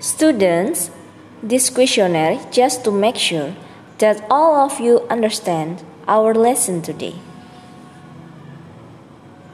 Students, this questionnaire just to make sure that all of you understand our lesson today.